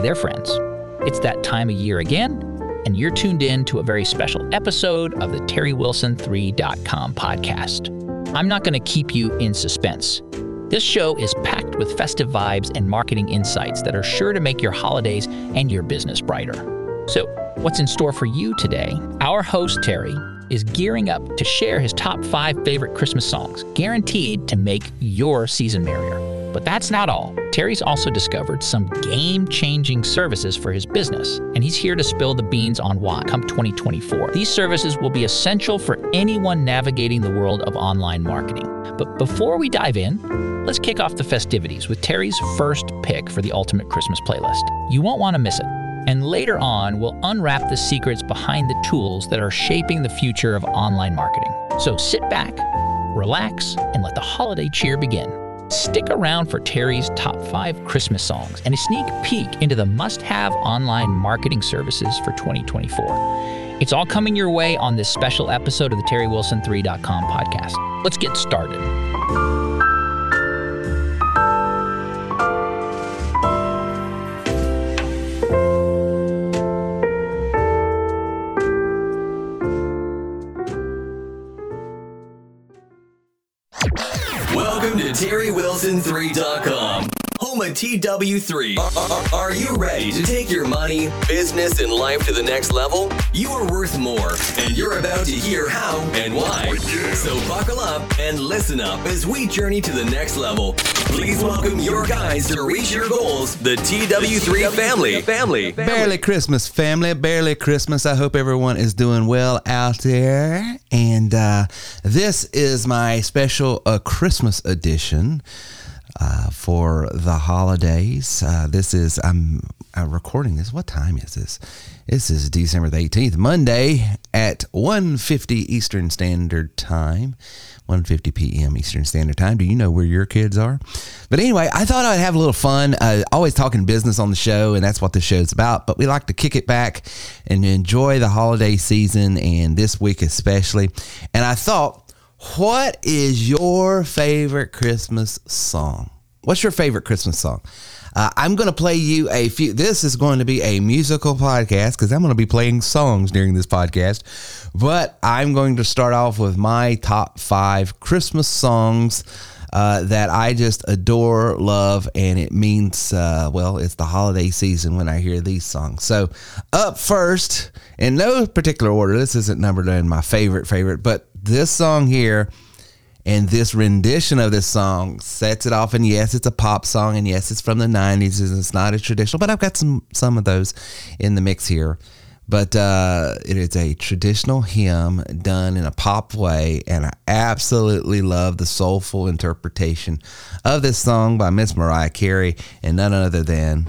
Hey there, friends. It's that time of year again, and you're tuned in to a very special episode of the TerryWilson3.com podcast. I'm not going to keep you in suspense. This show is packed with festive vibes and marketing insights that are sure to make your holidays and your business brighter. So, what's in store for you today? Our host, Terry, is gearing up to share his top five favorite Christmas songs, guaranteed to make your season merrier. But that's not all. Terry's also discovered some game changing services for his business, and he's here to spill the beans on why come 2024. These services will be essential for anyone navigating the world of online marketing. But before we dive in, let's kick off the festivities with Terry's first pick for the Ultimate Christmas playlist. You won't want to miss it. And later on, we'll unwrap the secrets behind the tools that are shaping the future of online marketing. So sit back, relax, and let the holiday cheer begin. Stick around for Terry's top five Christmas songs and a sneak peek into the must have online marketing services for 2024. It's all coming your way on this special episode of the TerryWilson3.com podcast. Let's get started. TerryWilson3.com, home of TW3. Are, are- are you ready to take your money, business, and life to the next level? You are worth more, and you're about to hear how and why. So buckle up and listen up as we journey to the next level. Please welcome your guys to reach your goals, the TW3 family. Family. Barely Christmas, family. Barely Christmas. I hope everyone is doing well out there. And uh, this is my special uh, Christmas edition uh, for the holidays. Uh, this is I'm uh, recording this. What time is this? This is December the 18th, Monday at 1:50 Eastern Standard Time. 1:50 p.m. Eastern Standard Time. Do you know where your kids are? But anyway, I thought I'd have a little fun. Uh, always talking business on the show, and that's what the show's about. But we like to kick it back and enjoy the holiday season, and this week especially. And I thought, what is your favorite Christmas song? What's your favorite Christmas song? Uh, I'm going to play you a few. This is going to be a musical podcast because I'm going to be playing songs during this podcast. But I'm going to start off with my top five Christmas songs uh, that I just adore, love, and it means, uh, well, it's the holiday season when I hear these songs. So, up first, in no particular order, this isn't numbered in my favorite, favorite, but this song here and this rendition of this song sets it off. And yes, it's a pop song, and yes, it's from the '90s, and it's not a traditional, but I've got some some of those in the mix here. But uh, it is a traditional hymn done in a pop way, and I absolutely love the soulful interpretation of this song by Miss Mariah Carey, and none other than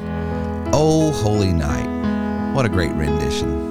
"Oh Holy Night." What a great rendition!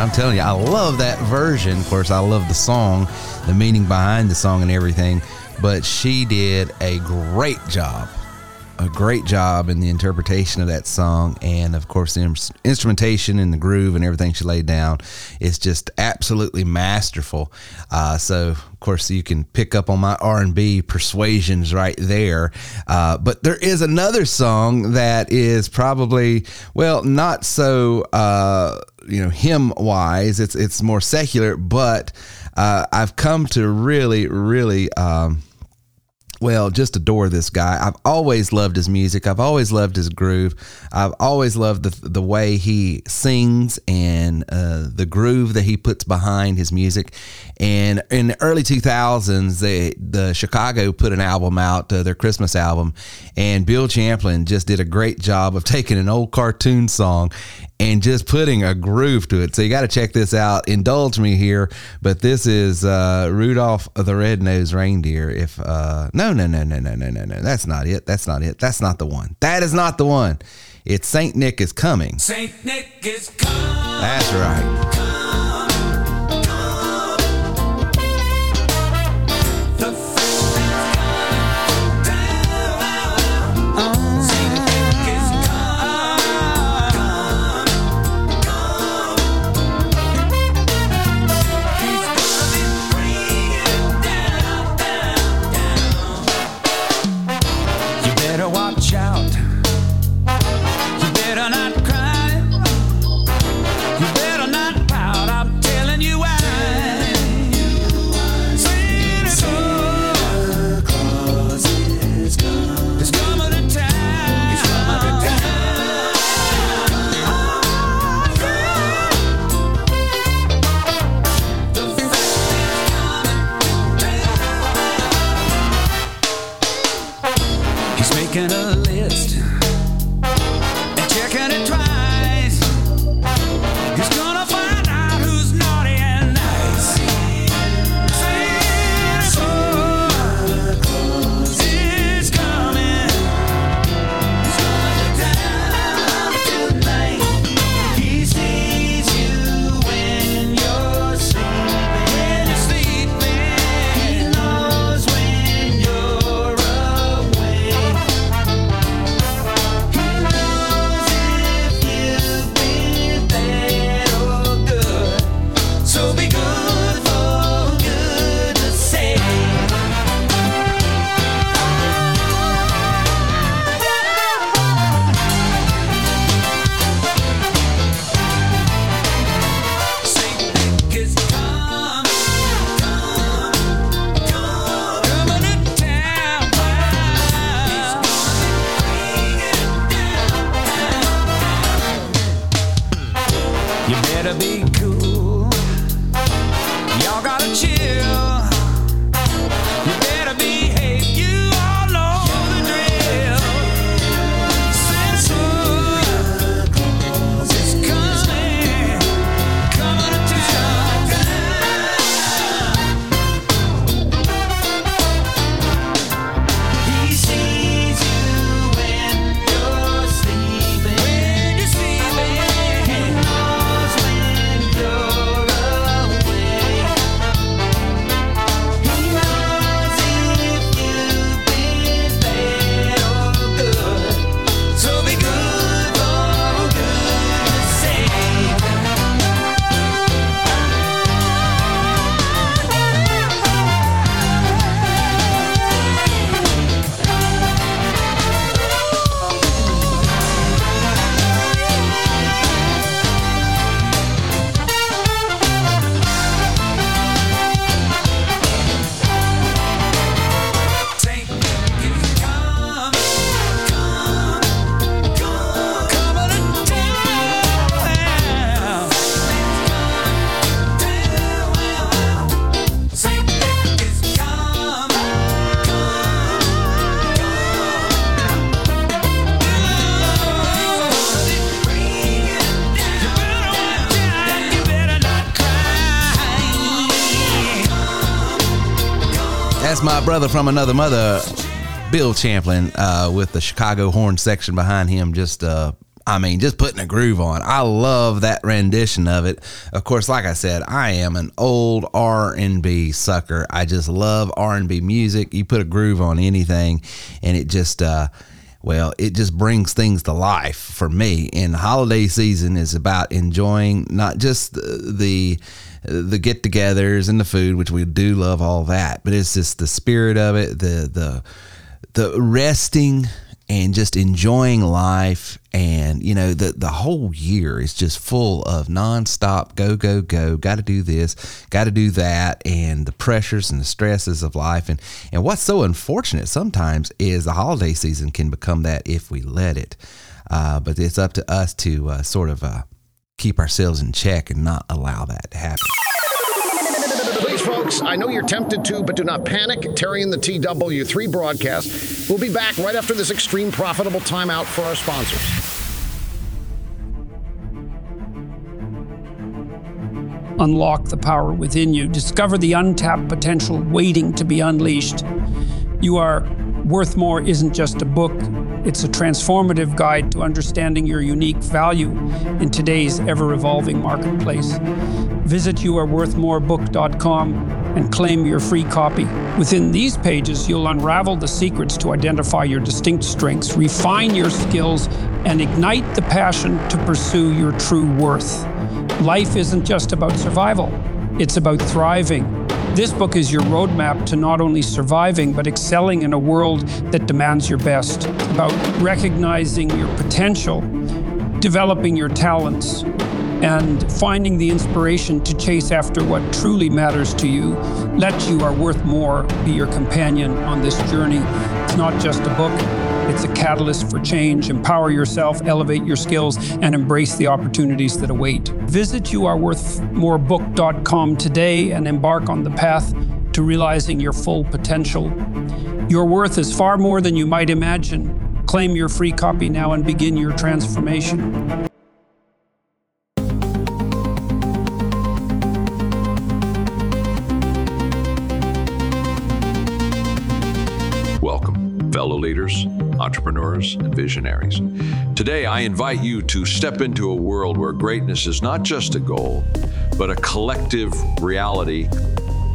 I'm telling you, I love that version. Of course, I love the song, the meaning behind the song, and everything. But she did a great job, a great job in the interpretation of that song, and of course, the ins- instrumentation and the groove and everything she laid down is just absolutely masterful. Uh, so, of course, you can pick up on my R and B persuasions right there. Uh, but there is another song that is probably well, not so. Uh, you know hymn wise it's it's more secular but uh, i've come to really really um, well, just adore this guy. I've always loved his music. I've always loved his groove. I've always loved the the way he sings and uh, the groove that he puts behind his music. And in the early 2000s, they, the Chicago put an album out, uh, their Christmas album, and Bill Champlin just did a great job of taking an old cartoon song and just putting a groove to it. So you got to check this out. Indulge me here, but this is uh, Rudolph the Red-Nosed Reindeer. If uh, no, no, no, no, no, no, no, no, that's not it. That's not it. That's not the one. That is not the one. It's Saint Nick is coming. Saint Nick is coming. That's right. Brother from another mother, Bill Champlin, uh, with the Chicago horn section behind him. Just, uh, I mean, just putting a groove on. I love that rendition of it. Of course, like I said, I am an old R&B sucker. I just love R&B music. You put a groove on anything and it just uh well, it just brings things to life for me. And holiday season is about enjoying not just the the, the get-togethers and the food, which we do love all that, but it's just the spirit of it, the the the resting and just enjoying life. And you know the the whole year is just full of nonstop go go go got to do this got to do that and the pressures and the stresses of life. And and what's so unfortunate sometimes is the holiday season can become that if we let it. Uh, but it's up to us to uh, sort of uh, keep ourselves in check and not allow that to happen Please, folks, I know you're tempted to, but do not panic. Terry and the TW3 broadcast will be back right after this extreme profitable timeout for our sponsors. Unlock the power within you. Discover the untapped potential waiting to be unleashed. You are worth more isn't just a book, it's a transformative guide to understanding your unique value in today's ever evolving marketplace. Visit youareworthmorebook.com and claim your free copy. Within these pages, you'll unravel the secrets to identify your distinct strengths, refine your skills, and ignite the passion to pursue your true worth. Life isn't just about survival, it's about thriving. This book is your roadmap to not only surviving, but excelling in a world that demands your best, about recognizing your potential, developing your talents, and finding the inspiration to chase after what truly matters to you. Let You Are Worth More be your companion on this journey. It's not just a book, it's a catalyst for change. Empower yourself, elevate your skills, and embrace the opportunities that await. Visit youareworthmorebook.com today and embark on the path to realizing your full potential. Your worth is far more than you might imagine. Claim your free copy now and begin your transformation. Welcome, fellow leaders, entrepreneurs, and visionaries. Today, I invite you to step into a world where greatness is not just a goal, but a collective reality.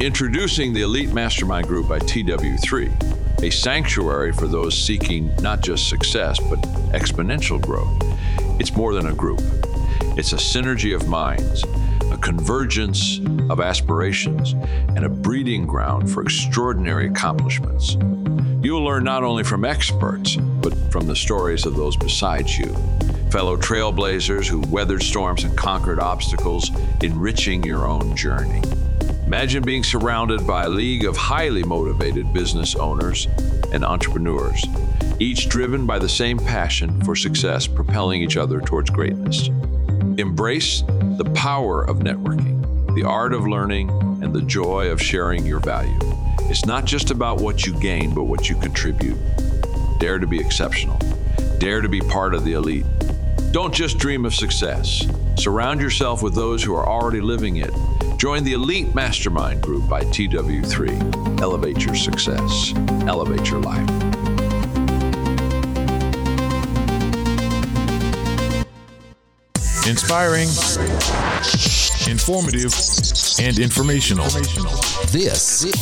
Introducing the Elite Mastermind Group by TW3, a sanctuary for those seeking not just success, but exponential growth. It's more than a group, it's a synergy of minds, a convergence of aspirations, and a breeding ground for extraordinary accomplishments. You'll learn not only from experts, but from the stories of those beside you. Fellow trailblazers who weathered storms and conquered obstacles, enriching your own journey. Imagine being surrounded by a league of highly motivated business owners and entrepreneurs, each driven by the same passion for success, propelling each other towards greatness. Embrace the power of networking, the art of learning, and the joy of sharing your value. It's not just about what you gain, but what you contribute. Dare to be exceptional. Dare to be part of the elite. Don't just dream of success. Surround yourself with those who are already living it. Join the Elite Mastermind Group by TW3. Elevate your success. Elevate your life. Inspiring, informative, and informational. This is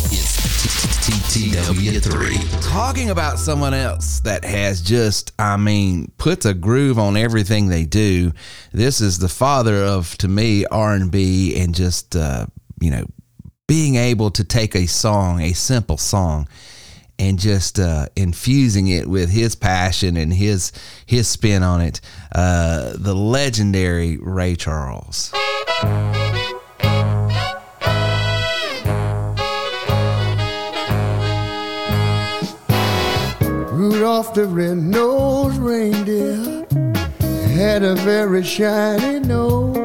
TTW3. Talking about someone else that has just, I mean, puts a groove on everything they do. This is the father of, to me, R&B and just, uh, you know, being able to take a song, a simple song, and just uh, infusing it with his passion and his his spin on it. Uh, the legendary Ray Charles. Rudolph the red-nosed reindeer had a very shiny nose.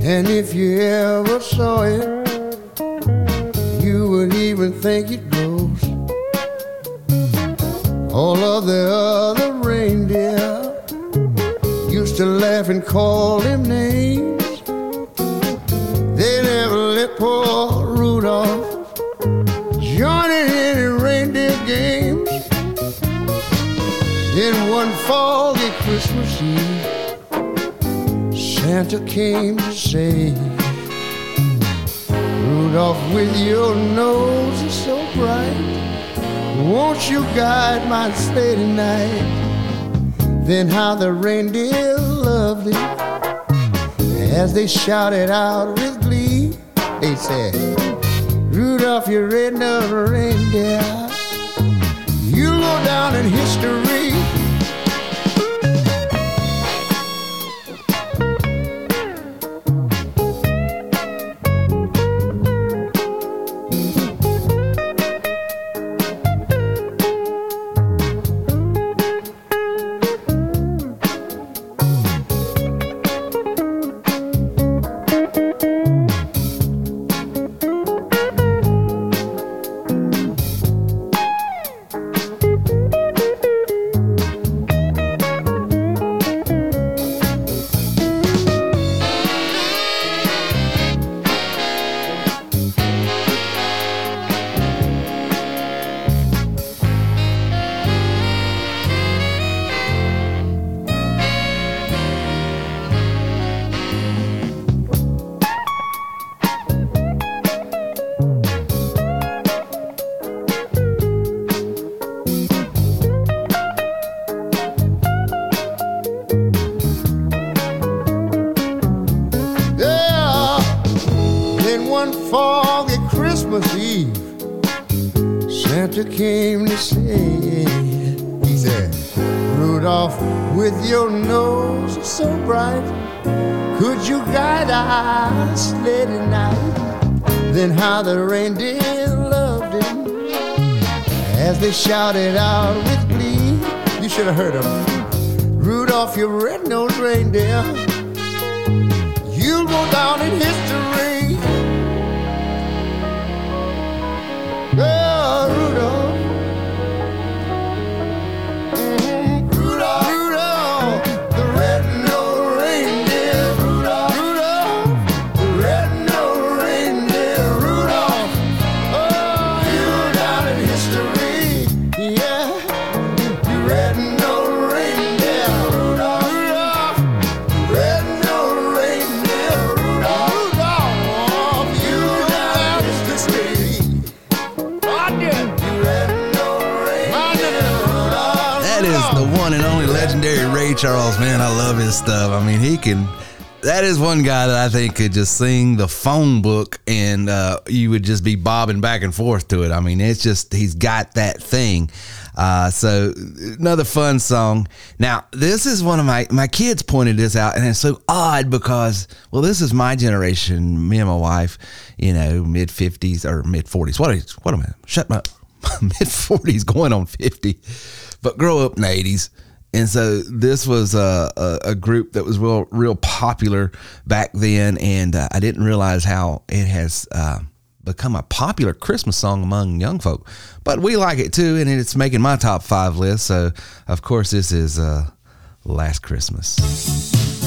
And if you ever saw it, would even think it glows. All of the other reindeer used to laugh and call him names. They never let poor Rudolph join in any reindeer games. Then one foggy Christmas Eve, Santa came to say, Rudolph, with your nose so bright, won't you guide my sleigh tonight? Then how the reindeer loved it as they shouted out with glee. They said, Rudolph, you red-nosed reindeer, you'll go down in history. Rudolph, with your nose so bright, could you guide our sleigh night? Then how the reindeer loved him as they shouted out with glee. You should have heard them. Rudolph, your red-nosed reindeer, You'll go down in history. Stuff. I mean, he can. That is one guy that I think could just sing the phone book and uh, you would just be bobbing back and forth to it. I mean, it's just, he's got that thing. Uh, so another fun song. Now, this is one of my, my kids pointed this out and it's so odd because, well, this is my generation, me and my wife, you know, mid 50s or mid 40s. What is, what am I, shut my, mid 40s going on 50, but grow up in the 80s. And so this was a, a, a group that was real, real popular back then. And uh, I didn't realize how it has uh, become a popular Christmas song among young folk. But we like it too. And it's making my top five list. So, of course, this is uh, Last Christmas.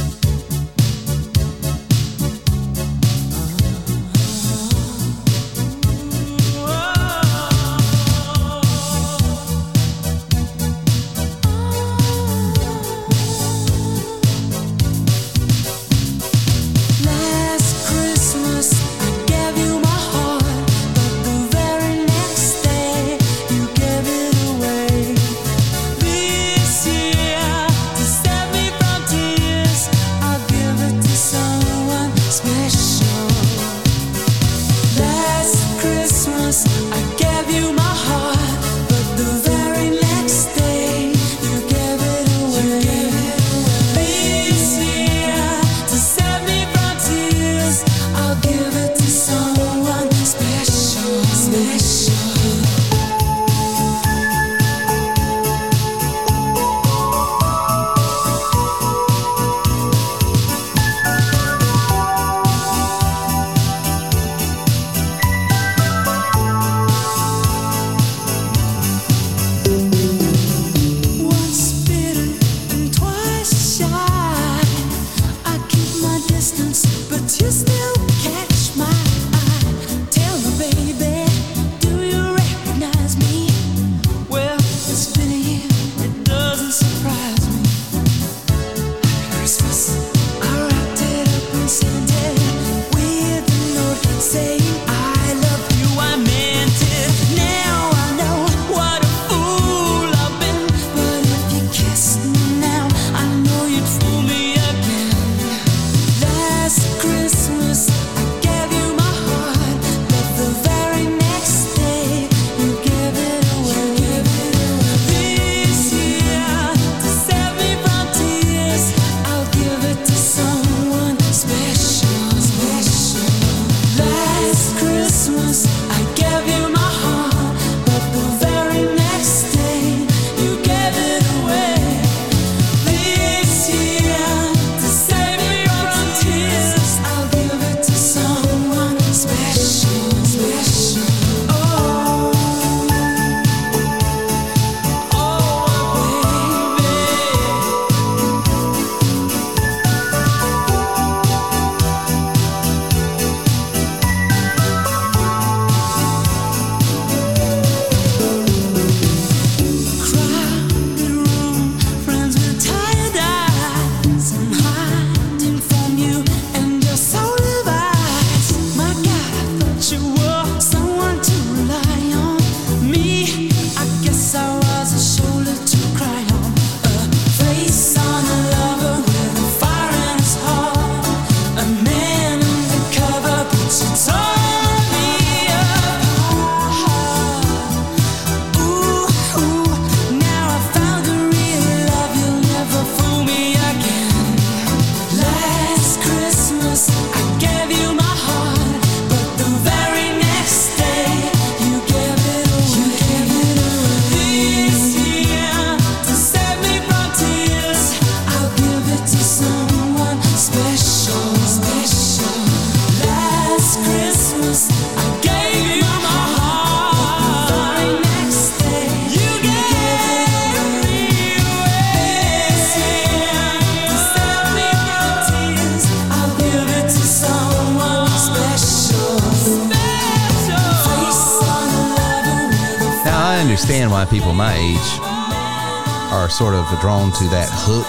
Understand why people my age are sort of drawn to that hook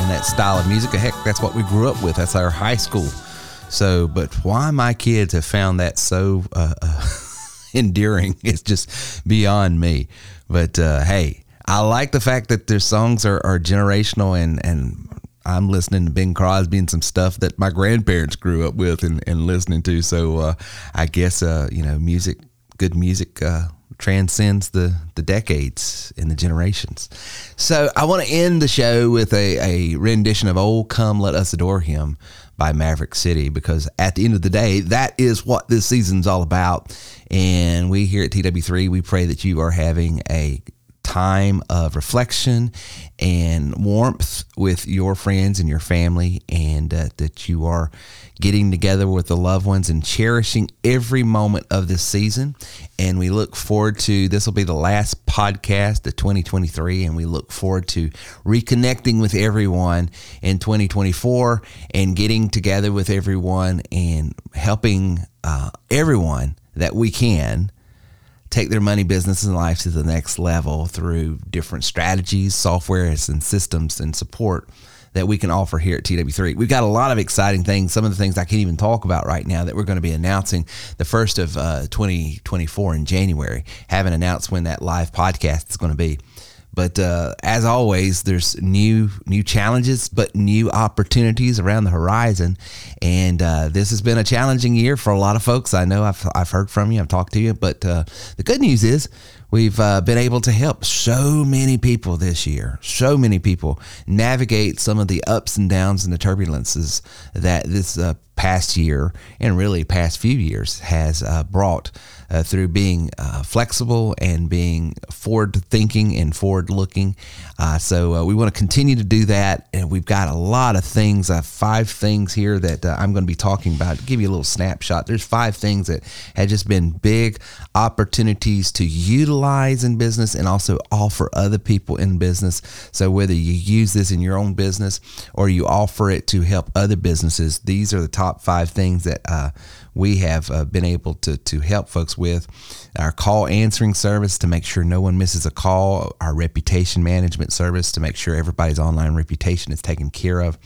and that style of music. Heck, that's what we grew up with. That's our high school. So, but why my kids have found that so uh, uh, endearing is just beyond me. But uh, hey, I like the fact that their songs are, are generational and and I'm listening to Bing Crosby and some stuff that my grandparents grew up with and, and listening to. So uh, I guess uh, you know, music, good music, uh, transcends the the decades and the generations. So I want to end the show with a, a rendition of "Oh Come Let Us Adore Him" by Maverick City because at the end of the day, that is what this season's all about. And we here at TW3, we pray that you are having a time of reflection and warmth with your friends and your family, and uh, that you are getting together with the loved ones and cherishing every moment of this season. And we look forward to this will be the last podcast of 2023, and we look forward to reconnecting with everyone in 2024 and getting together with everyone and helping uh, everyone that we can take their money, business, and life to the next level through different strategies, software, and systems and support that we can offer here at TW3. We've got a lot of exciting things. Some of the things I can't even talk about right now that we're going to be announcing the first of uh, 2024 in January. Haven't announced when that live podcast is going to be. But uh, as always, there's new new challenges, but new opportunities around the horizon. And uh, this has been a challenging year for a lot of folks. I know I've, I've heard from you, I've talked to you. But uh, the good news is we've uh, been able to help so many people this year, so many people navigate some of the ups and downs and the turbulences that this uh, past year and really past few years has uh, brought uh, through being uh, flexible and being forward thinking and forward looking. Uh, so uh, we want to continue to do that. And we've got a lot of things, uh, five things here that I'm going to be talking about. give you a little snapshot. There's five things that have just been big opportunities to utilize in business and also offer other people in business. So whether you use this in your own business or you offer it to help other businesses, these are the top five things that we have uh, been able to, to help folks with. Our call answering service to make sure no one misses a call, our reputation management service to make sure everybody's online reputation is taken care of.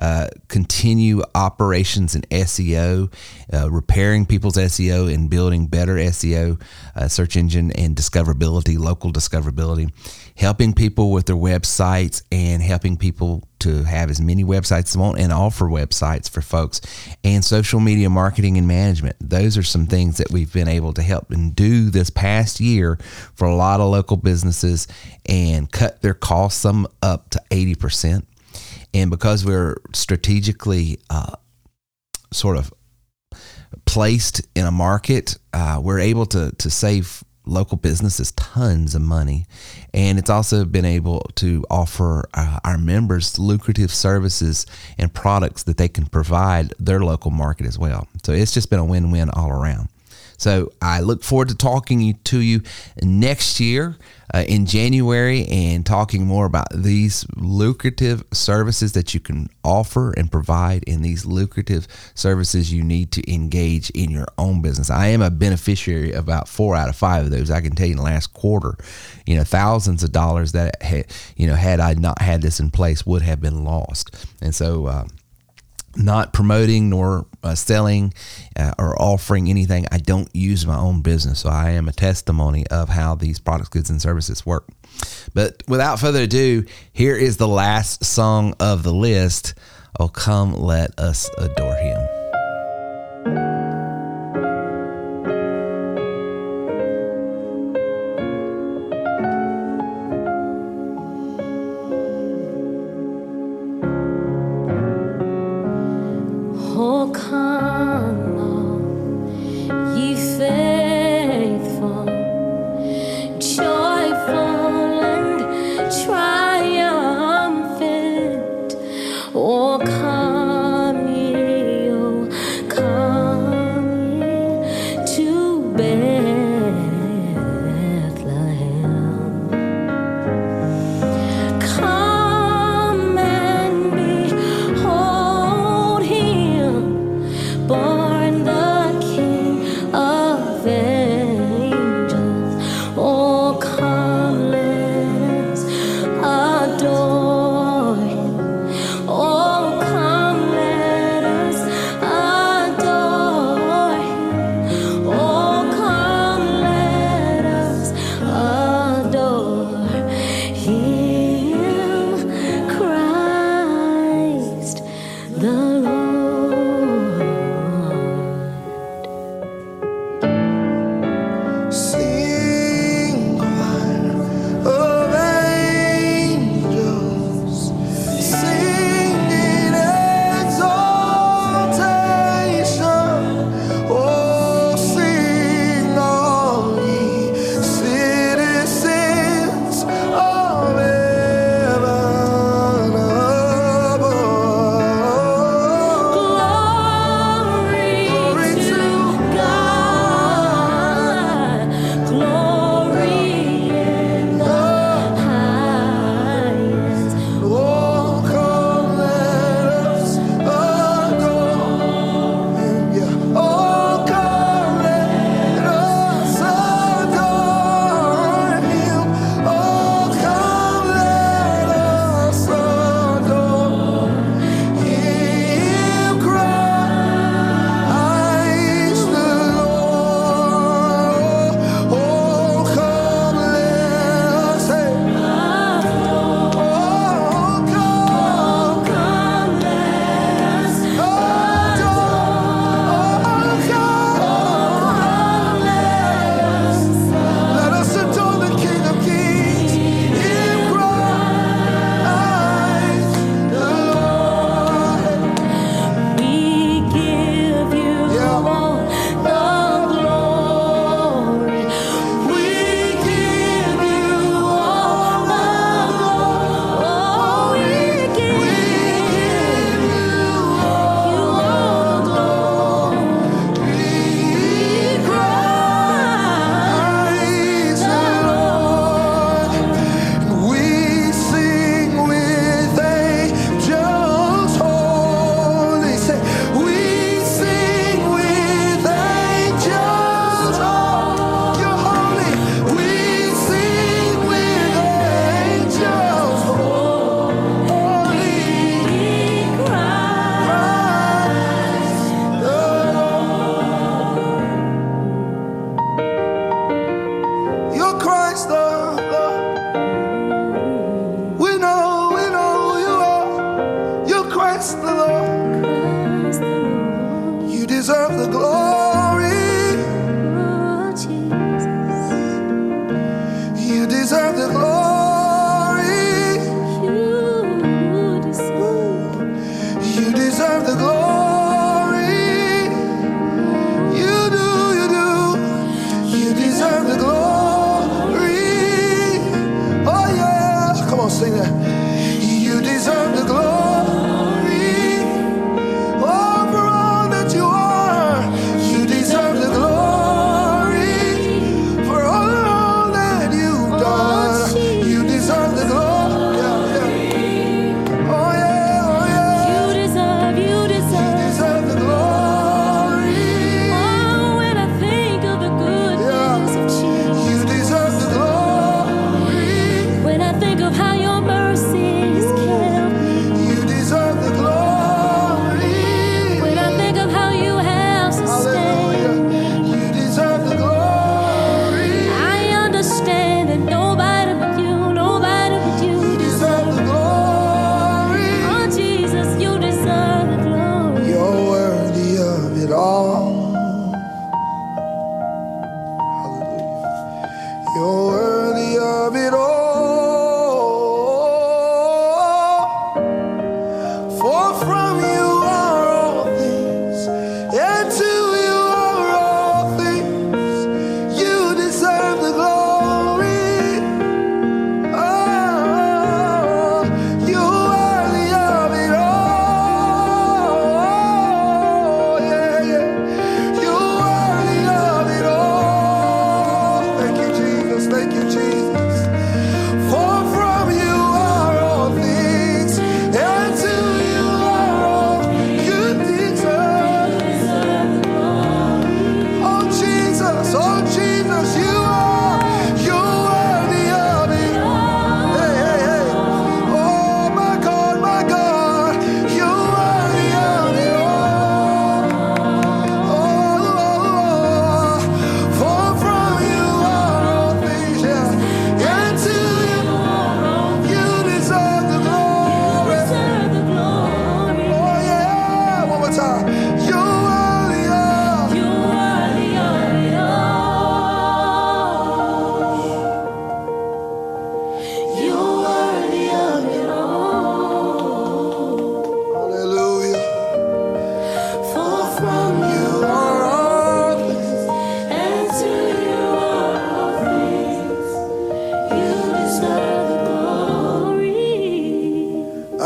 Uh, continue operations in SEO, uh, repairing people's SEO and building better SEO, uh, search engine and discoverability, local discoverability, helping people with their websites and helping people to have as many websites as they want and offer websites for folks, and social media marketing and management. Those are some things that we've been able to help and do this past year for a lot of local businesses and cut their costs some up to 80%. And because we're strategically uh, sort of placed in a market, uh, we're able to to save local businesses tons of money. And it's also been able to offer uh, our members lucrative services and products that they can provide their local market as well. So it's just been a win win all around. So I look forward to talking to you next year uh, in January and talking more about these lucrative services that you can offer and provide in these lucrative services you need to engage in your own business. I am a beneficiary of about four out of five of those. I can tell you in the last quarter, you know, thousands of dollars that, had, you know, had I not had this in place would have been lost. And so, uh, not promoting nor uh, selling uh, or offering anything. I don't use my own business. So I am a testimony of how these products, goods, and services work. But without further ado, here is the last song of the list. Oh, come let us adore him.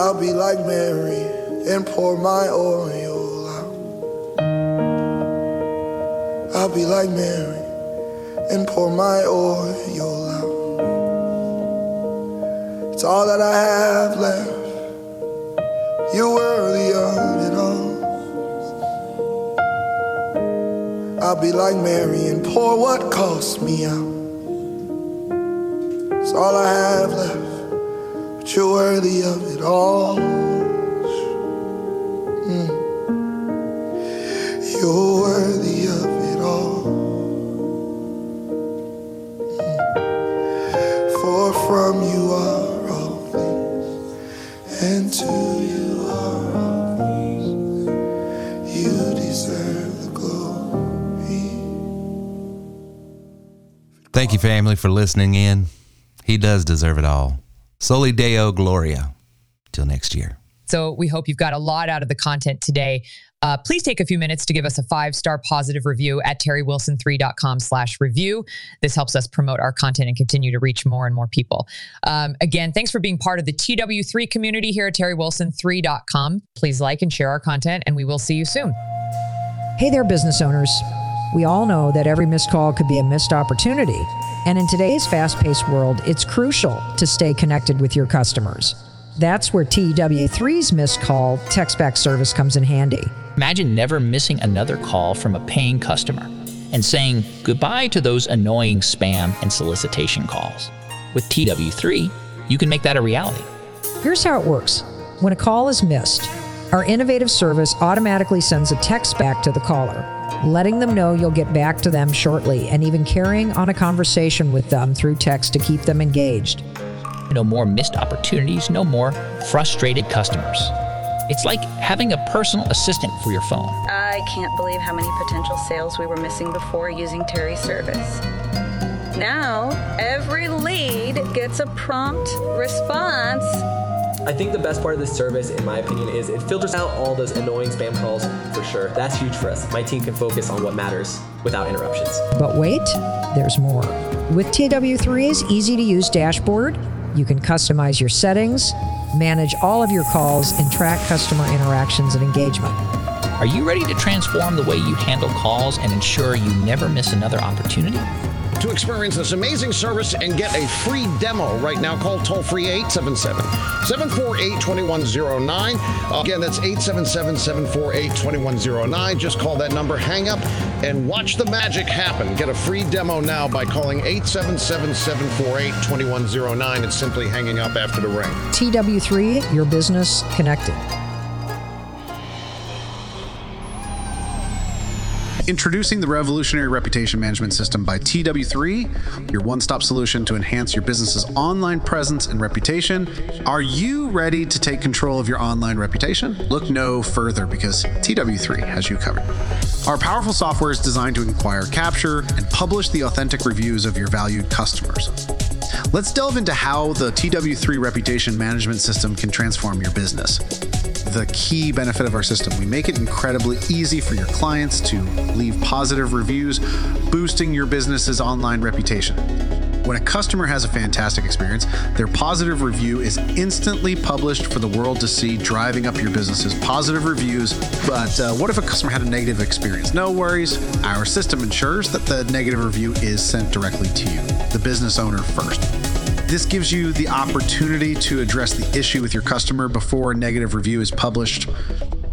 I'll be like Mary and pour my oil out. I'll be like Mary and pour my oil out. It's all that I have left. You're worthy of it all. I'll be like Mary and pour what cost me out. It's all I have left, you're worthy of it all. Mm. You're worthy of it all. Mm. For from you are all things, and to you are. You deserve the glory. Thank you, family, for listening in. He does deserve it all. Soli Deo Gloria. Till next year. So we hope you've got a lot out of the content today. Uh, please take a few minutes to give us a five-star positive review at terrywilson3.com slash review. This helps us promote our content and continue to reach more and more people. Um, again, thanks for being part of the TW3 community here at terrywilson3.com. Please like and share our content, and we will see you soon. Hey there, business owners. We all know that every missed call could be a missed opportunity. And in today's fast paced world, it's crucial to stay connected with your customers. That's where TW3's missed call text back service comes in handy. Imagine never missing another call from a paying customer and saying goodbye to those annoying spam and solicitation calls. With TW3, you can make that a reality. Here's how it works when a call is missed, our innovative service automatically sends a text back to the caller, letting them know you'll get back to them shortly and even carrying on a conversation with them through text to keep them engaged. No more missed opportunities, no more frustrated customers. It's like having a personal assistant for your phone. I can't believe how many potential sales we were missing before using Terry's service. Now, every lead gets a prompt response. I think the best part of this service, in my opinion, is it filters out all those annoying spam calls for sure. That's huge for us. My team can focus on what matters without interruptions. But wait, there's more. With TW3's easy to use dashboard, you can customize your settings, manage all of your calls, and track customer interactions and engagement. Are you ready to transform the way you handle calls and ensure you never miss another opportunity? To experience this amazing service and get a free demo right now, call toll free 877 748 2109. Again, that's 877 748 2109. Just call that number, hang up, and watch the magic happen. Get a free demo now by calling 877 748 2109 and simply hanging up after the ring. TW3, your business connected. Introducing the revolutionary reputation management system by TW3, your one stop solution to enhance your business's online presence and reputation. Are you ready to take control of your online reputation? Look no further because TW3 has you covered. Our powerful software is designed to inquire, capture, and publish the authentic reviews of your valued customers. Let's delve into how the TW3 reputation management system can transform your business. The key benefit of our system, we make it incredibly easy for your clients to leave positive reviews, boosting your business's online reputation. When a customer has a fantastic experience, their positive review is instantly published for the world to see, driving up your business's positive reviews. But uh, what if a customer had a negative experience? No worries. Our system ensures that the negative review is sent directly to you, the business owner first. This gives you the opportunity to address the issue with your customer before a negative review is published,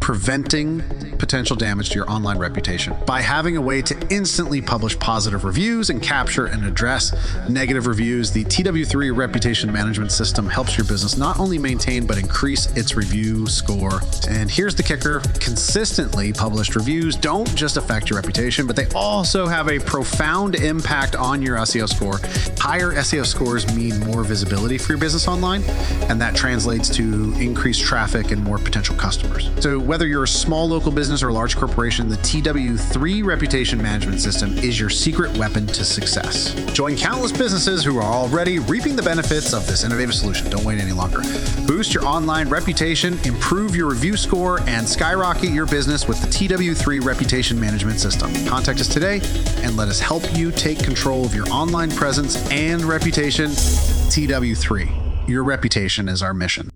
preventing potential damage to your online reputation. By having a way to instantly publish positive reviews and capture and address negative reviews, the TW3 reputation management system helps your business not only maintain but increase its review score. And here's the kicker consistently published reviews don't just affect your reputation, but they also have a profound impact on your SEO score. Higher SEO scores mean more visibility for your business online, and that translates to increased traffic and more potential customers. So, whether you're a small local business or a large corporation, the TW3 reputation management system is your secret weapon to success. Join countless businesses who are already reaping the benefits of this innovative solution. Don't wait any longer. Boost your online reputation, improve your review score, and skyrocket your business with the TW3 reputation management system. Contact us today and let us help you take control of your online presence and reputation. TW3, your reputation is our mission.